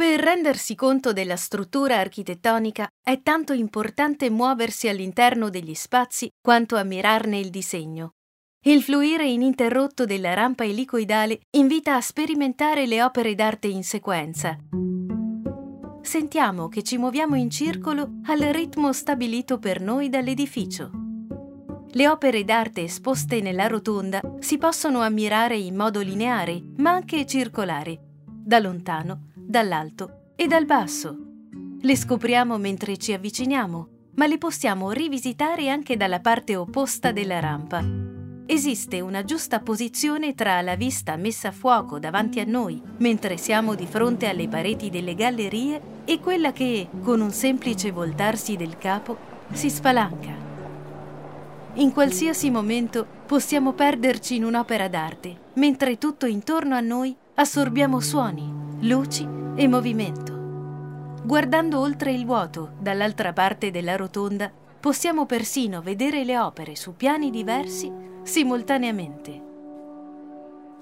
Per rendersi conto della struttura architettonica è tanto importante muoversi all'interno degli spazi quanto ammirarne il disegno. Il fluire ininterrotto della rampa elicoidale invita a sperimentare le opere d'arte in sequenza. Sentiamo che ci muoviamo in circolo al ritmo stabilito per noi dall'edificio. Le opere d'arte esposte nella rotonda si possono ammirare in modo lineare, ma anche circolare, da lontano dall'alto e dal basso. Le scopriamo mentre ci avviciniamo, ma le possiamo rivisitare anche dalla parte opposta della rampa. Esiste una giusta posizione tra la vista messa a fuoco davanti a noi mentre siamo di fronte alle pareti delle gallerie e quella che, con un semplice voltarsi del capo, si spalanca. In qualsiasi momento possiamo perderci in un'opera d'arte, mentre tutto intorno a noi assorbiamo suoni, luci e movimento. Guardando oltre il vuoto, dall'altra parte della rotonda, possiamo persino vedere le opere su piani diversi simultaneamente.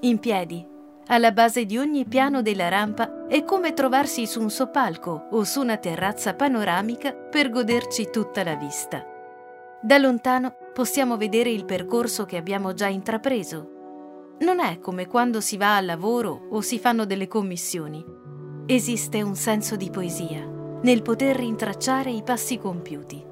In piedi, alla base di ogni piano della rampa, è come trovarsi su un soppalco o su una terrazza panoramica per goderci tutta la vista. Da lontano possiamo vedere il percorso che abbiamo già intrapreso. Non è come quando si va al lavoro o si fanno delle commissioni Esiste un senso di poesia nel poter rintracciare i passi compiuti.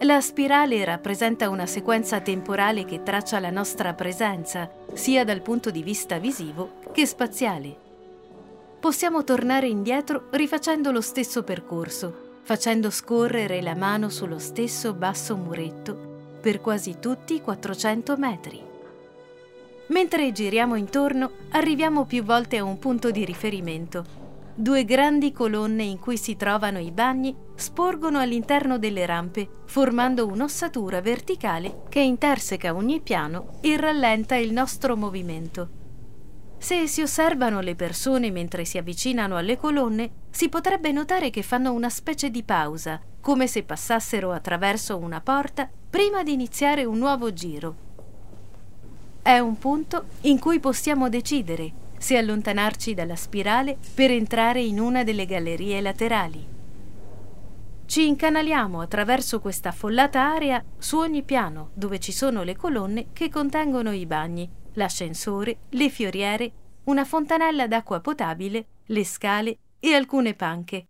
La spirale rappresenta una sequenza temporale che traccia la nostra presenza, sia dal punto di vista visivo che spaziale. Possiamo tornare indietro rifacendo lo stesso percorso, facendo scorrere la mano sullo stesso basso muretto per quasi tutti i 400 metri. Mentre giriamo intorno, arriviamo più volte a un punto di riferimento Due grandi colonne in cui si trovano i bagni sporgono all'interno delle rampe, formando un'ossatura verticale che interseca ogni piano e rallenta il nostro movimento. Se si osservano le persone mentre si avvicinano alle colonne, si potrebbe notare che fanno una specie di pausa, come se passassero attraverso una porta prima di iniziare un nuovo giro. È un punto in cui possiamo decidere se allontanarci dalla spirale per entrare in una delle gallerie laterali. Ci incanaliamo attraverso questa affollata area su ogni piano dove ci sono le colonne che contengono i bagni, l'ascensore, le fioriere, una fontanella d'acqua potabile, le scale e alcune panche.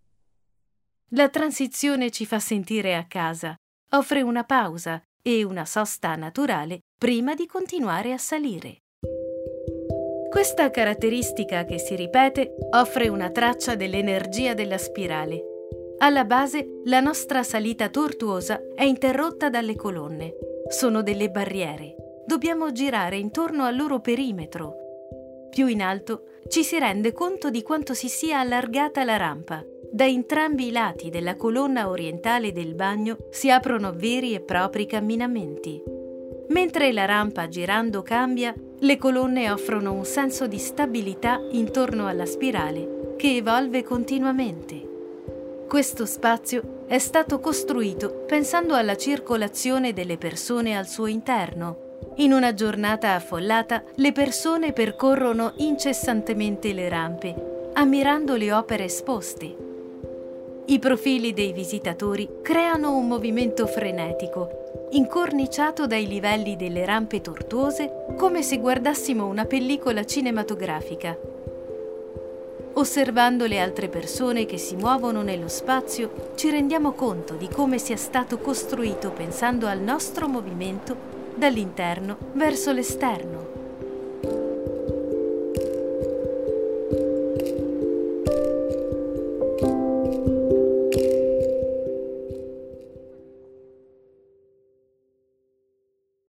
La transizione ci fa sentire a casa, offre una pausa e una sosta naturale prima di continuare a salire. Questa caratteristica che si ripete offre una traccia dell'energia della spirale. Alla base, la nostra salita tortuosa è interrotta dalle colonne. Sono delle barriere. Dobbiamo girare intorno al loro perimetro. Più in alto ci si rende conto di quanto si sia allargata la rampa. Da entrambi i lati della colonna orientale del bagno si aprono veri e propri camminamenti. Mentre la rampa girando cambia, le colonne offrono un senso di stabilità intorno alla spirale che evolve continuamente. Questo spazio è stato costruito pensando alla circolazione delle persone al suo interno. In una giornata affollata, le persone percorrono incessantemente le rampe, ammirando le opere esposte. I profili dei visitatori creano un movimento frenetico incorniciato dai livelli delle rampe tortuose come se guardassimo una pellicola cinematografica. Osservando le altre persone che si muovono nello spazio, ci rendiamo conto di come sia stato costruito pensando al nostro movimento dall'interno verso l'esterno.